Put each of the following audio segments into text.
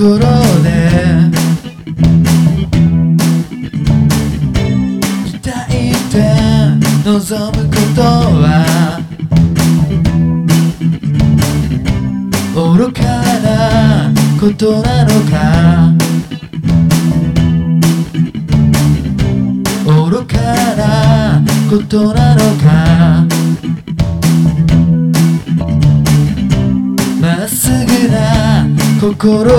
心で。痛いって望むことは。愚かなことなのか。愚かなことなのか。心で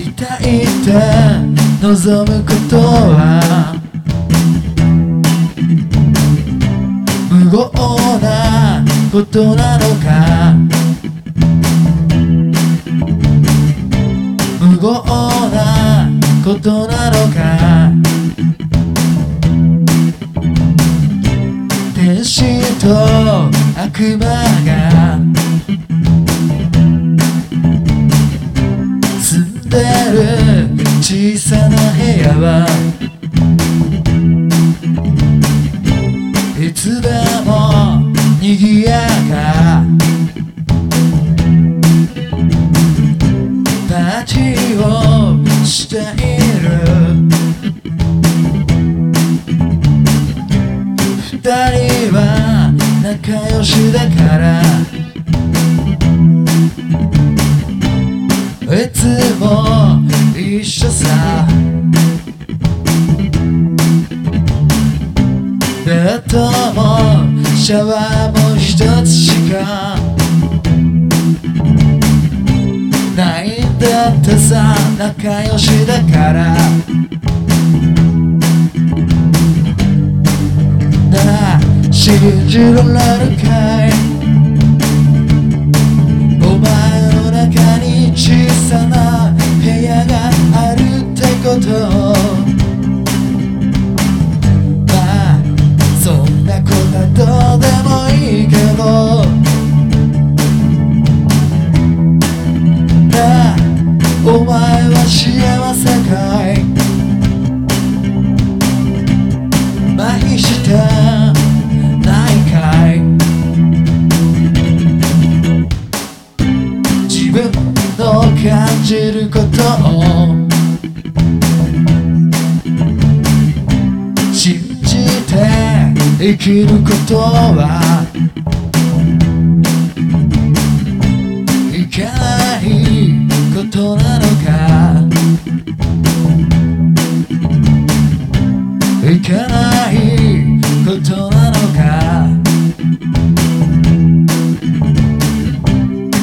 痛いって望むことは無謀なことなのか？無謀なことなのか？天使と悪魔が住んでる小さな部屋はいつでも賑やか。パーティーをしている仲良しだから。いつも一緒さ。ベッドもシャワーも一つしか。ないんだってさ。仲良しだから。なあ信じられるかい。お前の中に小さな部屋があるってこと。まあそんなことはどうでもいいけど。なあお前は幸分の感じることを信じて生きることはいけないことなのかいけないことなのか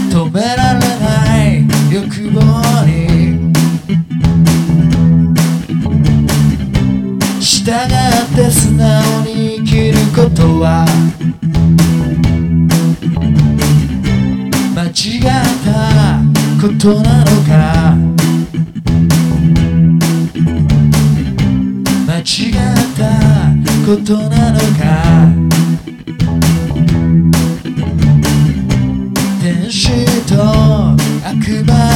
止めら欲望に従って素直に生きることは間違ったことなのか。間違ったことなのか。天使と悪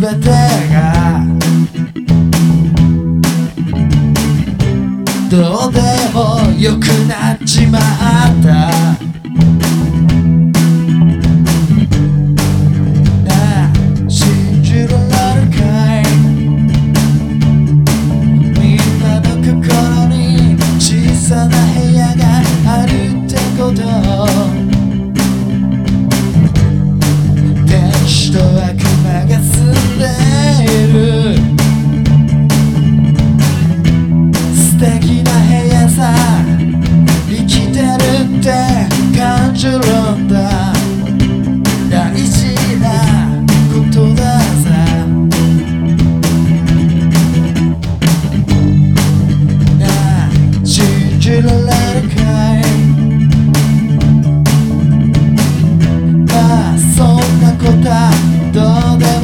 全てがどうでもよくなっちまった。そんなことどうでも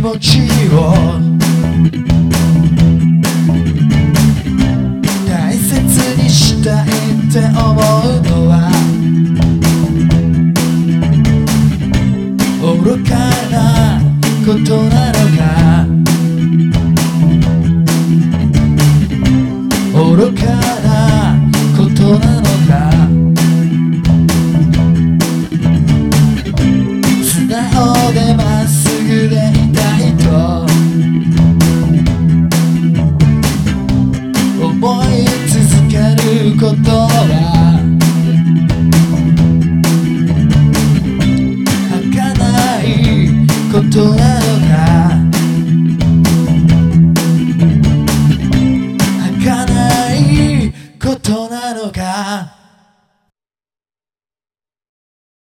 持ちを大切にしたいって思うのは愚かなことなのか愚か。don't